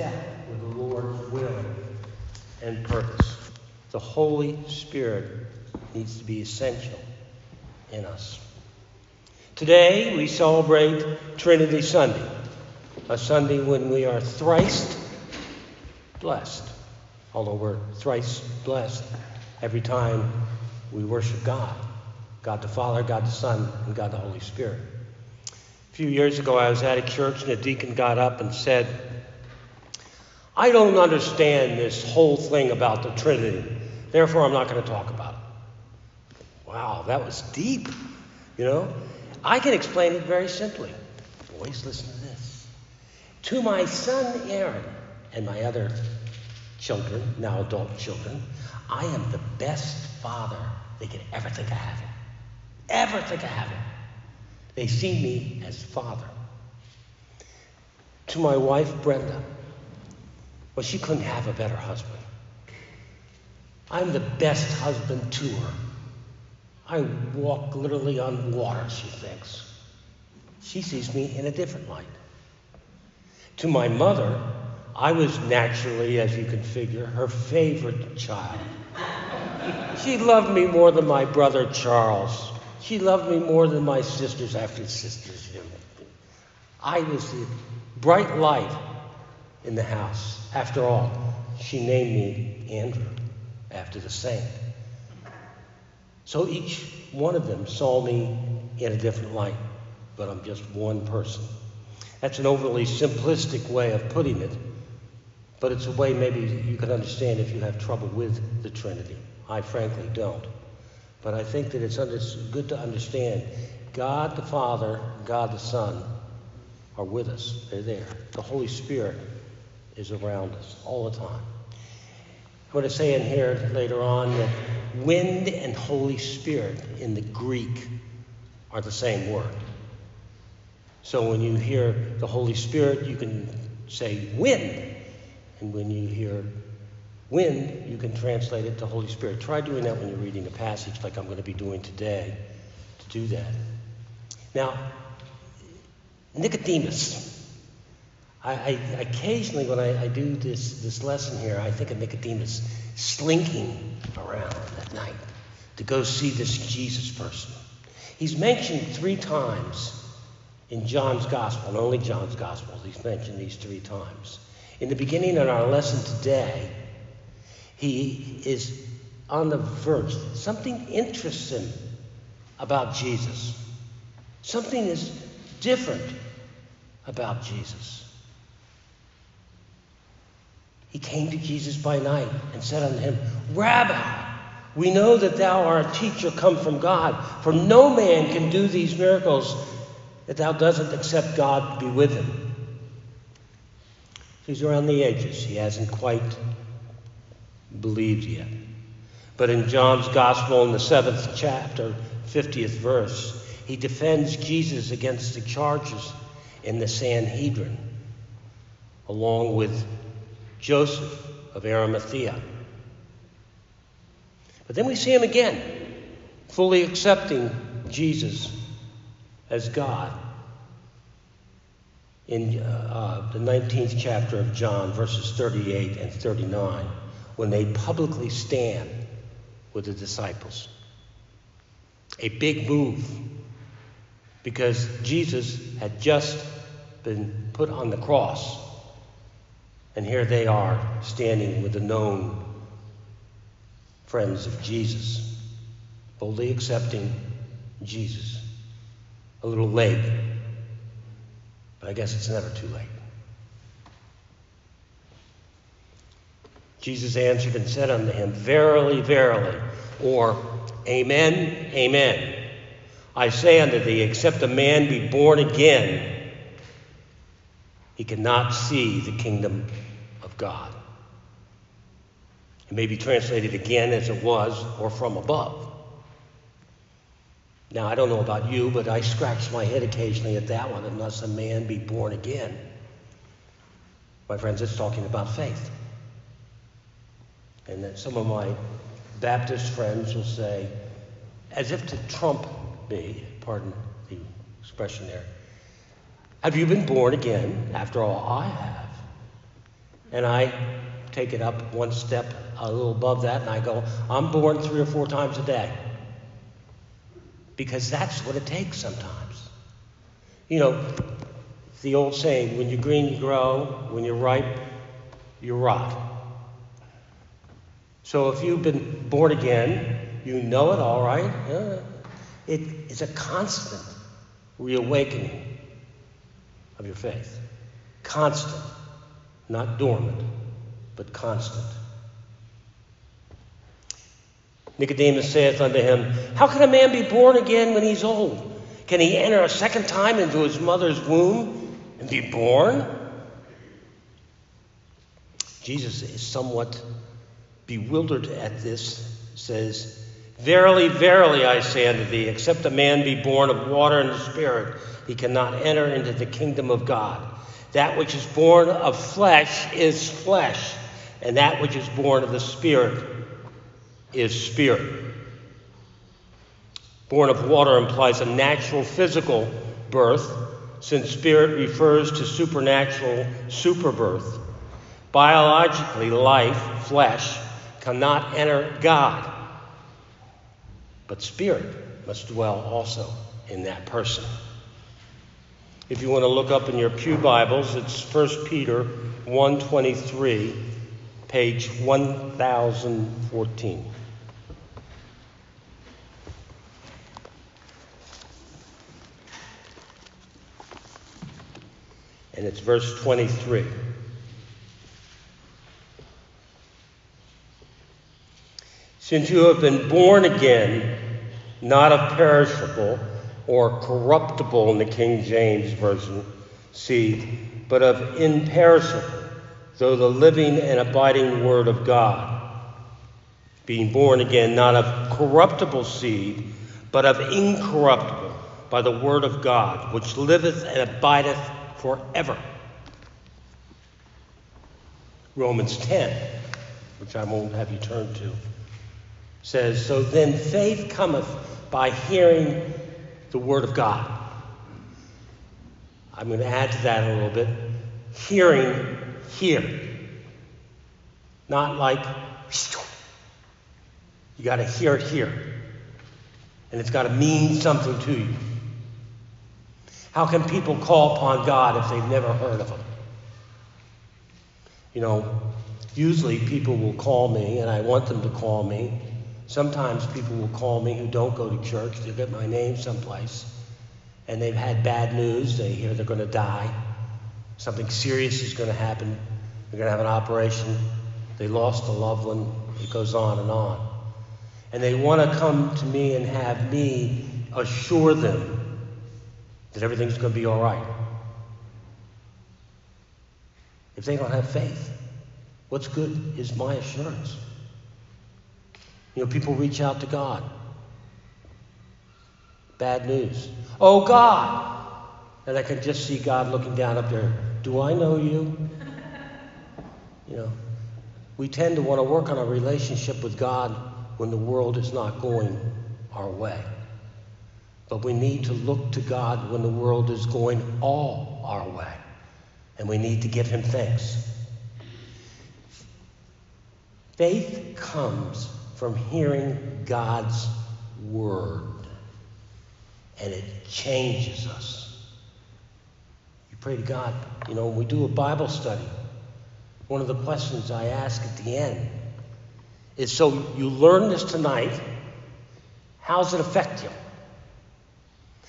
step with the Lord's will and purpose. The Holy Spirit needs to be essential in us. Today we celebrate Trinity Sunday, a Sunday when we are thrice blessed, although we're thrice blessed every time we worship God God the Father, God the Son, and God the Holy Spirit. A few years ago, I was at a church, and a deacon got up and said, I don't understand this whole thing about the Trinity. Therefore, I'm not going to talk about it. Wow, that was deep. You know, I can explain it very simply. Boys, listen to this. To my son Aaron and my other children, now adult children, I am the best father they could ever think of having. Ever think of having. They see me as father. To my wife, Brenda, well, she couldn't have a better husband. I'm the best husband to her. I walk literally on water, she thinks. She sees me in a different light. To my mother, I was naturally, as you can figure, her favorite child. She loved me more than my brother Charles. She loved me more than my sisters after sisters. I was the bright light in the house. After all, she named me Andrew after the saint. So each one of them saw me in a different light, but I'm just one person. That's an overly simplistic way of putting it, but it's a way maybe you can understand if you have trouble with the Trinity. I frankly don't. But I think that it's good to understand God the Father, God the Son are with us. They're there. The Holy Spirit is around us all the time. I'm going to say in here later on that wind and Holy Spirit in the Greek are the same word. So when you hear the Holy Spirit, you can say wind. And when you hear wind, you can translate it to Holy Spirit. Try doing that when you're reading a passage like I'm going to be doing today to do that. Now, Nicodemus. I, I, occasionally, when I, I, do this, this lesson here, I think of Nicodemus slinking around at night to go see this Jesus person. He's mentioned three times in John's Gospel, and only John's Gospel, he's mentioned these three times. In the beginning of our lesson today, he is on the verge. Something interests him about Jesus. Something is different about Jesus. He came to Jesus by night and said unto him, Rabbi, we know that thou art a teacher come from God, for no man can do these miracles that thou doesn't except God be with him. He's around the edges. He hasn't quite believed yet. But in John's Gospel, in the seventh chapter, 50th verse, he defends Jesus against the charges in the Sanhedrin, along with Joseph of Arimathea. But then we see him again, fully accepting Jesus as God. In uh, uh, the 19th chapter of John, verses 38 and 39, when they publicly stand with the disciples. A big move because Jesus had just been put on the cross. And here they are standing with the known friends of Jesus, boldly accepting Jesus. A little late, but I guess it's never too late. Jesus answered and said unto him, Verily, verily, or Amen, Amen. I say unto thee, except a man be born again, he cannot see the kingdom of God. It may be translated again as it was, or from above. Now, I don't know about you, but I scratch my head occasionally at that one, unless a man be born again. My friends, it's talking about faith. And that some of my Baptist friends will say, as if to trump me, pardon the expression there, have you been born again? After all, I have. And I take it up one step a little above that and I go, I'm born three or four times a day. Because that's what it takes sometimes. You know, the old saying, when you're green, you grow, when you're ripe, you rot. So if you've been born again, you know it all right. It is a constant reawakening of your faith. Constant, not dormant, but constant. Nicodemus saith unto him, How can a man be born again when he's old? Can he enter a second time into his mother's womb and be born? Jesus is somewhat bewildered at this, says, Verily, verily, I say unto thee, except a man be born of water and the Spirit, he cannot enter into the kingdom of God. That which is born of flesh is flesh, and that which is born of the Spirit is spirit. Born of water implies a natural physical birth, since spirit refers to supernatural superbirth. Biologically, life, flesh, cannot enter God. But spirit must dwell also in that person. If you want to look up in your Pew Bibles, it's 1 Peter 123, page 1014. And it's verse 23. Since you have been born again, not of perishable or corruptible in the King James Version seed, but of imperishable, though the living and abiding Word of God. Being born again, not of corruptible seed, but of incorruptible, by the Word of God, which liveth and abideth forever. Romans 10, which I won't have you turn to says, So then faith cometh by hearing the word of God. I'm going to add to that a little bit. Hearing here. Not like, you got to hear it here. And it's got to mean something to you. How can people call upon God if they've never heard of Him? You know, usually people will call me, and I want them to call me Sometimes people will call me who don't go to church. They'll get my name someplace, and they've had bad news. They hear they're going to die. Something serious is going to happen. They're going to have an operation. They lost a loved one. It goes on and on. And they want to come to me and have me assure them that everything's going to be all right. If they don't have faith, what's good is my assurance. You know, people reach out to God. Bad news. Oh, God! And I can just see God looking down up there. Do I know you? You know, we tend to want to work on a relationship with God when the world is not going our way. But we need to look to God when the world is going all our way. And we need to give Him thanks. Faith comes from hearing God's word. And it changes us. You pray to God. You know, when we do a Bible study, one of the questions I ask at the end is so you learn this tonight, how does it affect you?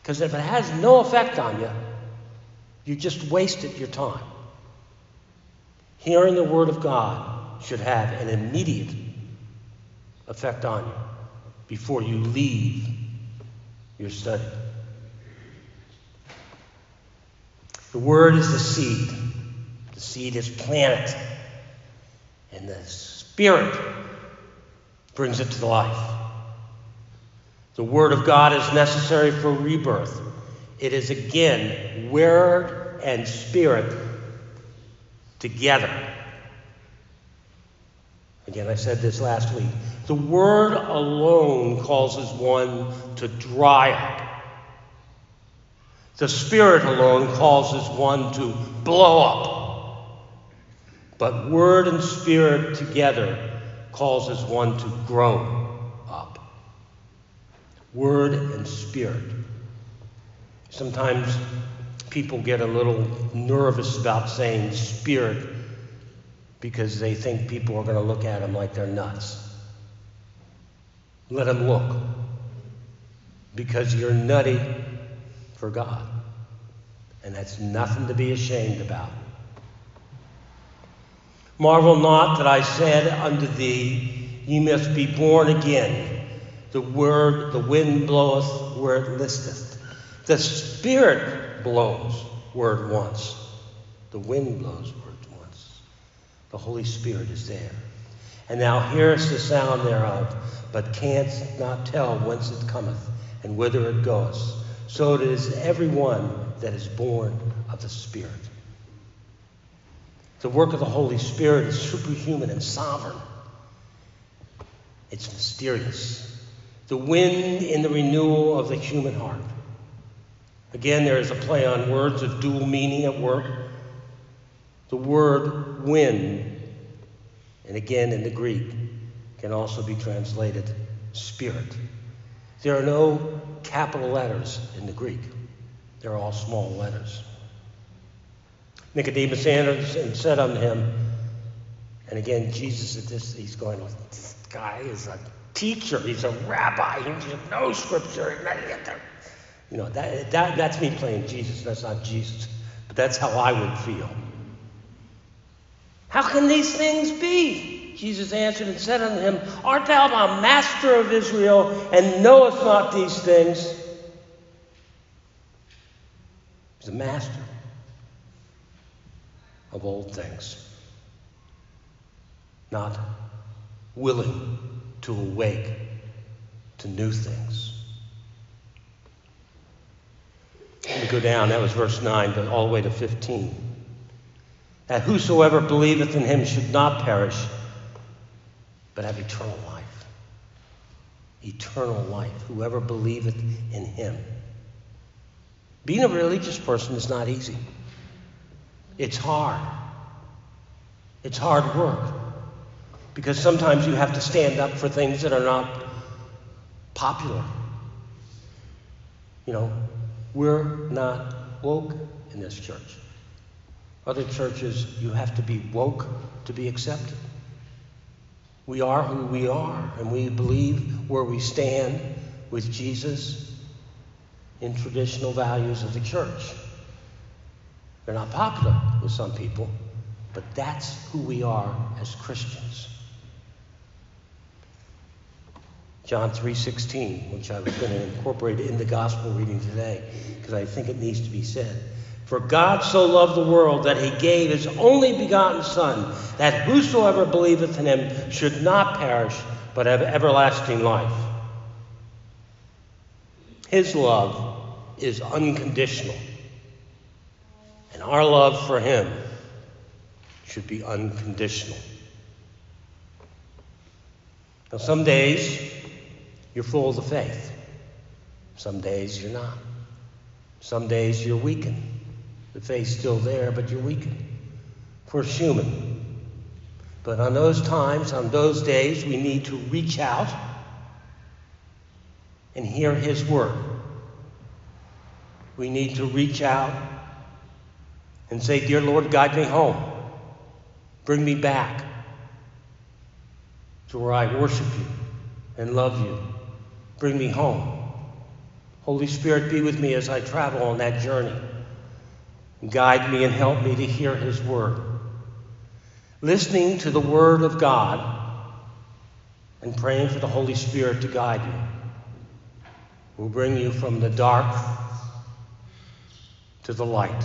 Because if it has no effect on you, you just wasted your time. Hearing the Word of God should have an immediate effect on you before you leave your study. The Word is the seed. The seed is planted. And the Spirit brings it to the life. The Word of God is necessary for rebirth. It is again Word and Spirit together. Again, I said this last week. The word alone causes one to dry up. The Spirit alone causes one to blow up. but Word and Spirit together causes one to grow up. Word and Spirit. Sometimes people get a little nervous about saying Spirit because they think people are going to look at them like they're nuts. Let them look because you're nutty for God. And that's nothing to be ashamed about. Marvel not that I said unto thee, Ye must be born again. The word, the wind bloweth where it listeth. The Spirit blows where it wants. The wind blows where it wants. The Holy Spirit is there. And thou hearest the sound thereof, but canst not tell whence it cometh and whither it goeth. So it is every one that is born of the Spirit. The work of the Holy Spirit is superhuman and sovereign. It's mysterious. The wind in the renewal of the human heart. Again, there is a play on words of dual meaning at work. The word wind, and again in the Greek, can also be translated spirit. There are no capital letters in the Greek, they're all small letters. Nicodemus answered and said unto him, and again, Jesus at this, he's going, this guy is a teacher, he's a rabbi, he knows scripture. You know, that, that, that's me playing Jesus, that's not Jesus. But that's how I would feel. How can these things be? Jesus answered and said unto him, Art thou a master of Israel, and knowest not these things? He's a master of old things, not willing to awake to new things. Let me go down. That was verse 9, but all the way to 15. That whosoever believeth in him should not perish, but have eternal life. Eternal life. Whoever believeth in him. Being a religious person is not easy. It's hard. It's hard work. Because sometimes you have to stand up for things that are not popular. You know, we're not woke in this church. Other churches, you have to be woke to be accepted. We are who we are, and we believe where we stand with Jesus in traditional values of the church. They're not popular with some people, but that's who we are as Christians. John 3:16, which I was going to incorporate in the gospel reading today because I think it needs to be said. For God so loved the world that he gave his only begotten son that whosoever believeth in him should not perish but have everlasting life. His love is unconditional. And our love for him should be unconditional. Now, some days you're full of the faith, some days you're not. Some days you're weakened. The faith's still there, but you're weakened. For human. But on those times, on those days, we need to reach out and hear His word. We need to reach out and say, Dear Lord, guide me home. Bring me back to where I worship you and love you. Bring me home. Holy Spirit, be with me as I travel on that journey. Guide me and help me to hear His word. Listening to the word of God and praying for the Holy Spirit to guide you will bring you from the dark to the light.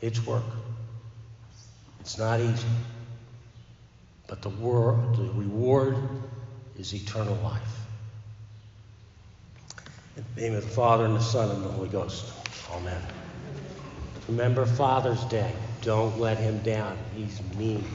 It's work. It's not easy. But the, word, the reward is eternal life. In the name of the Father, and the Son, and the Holy Ghost. Amen. Remember Father's Day. Don't let him down. He's mean.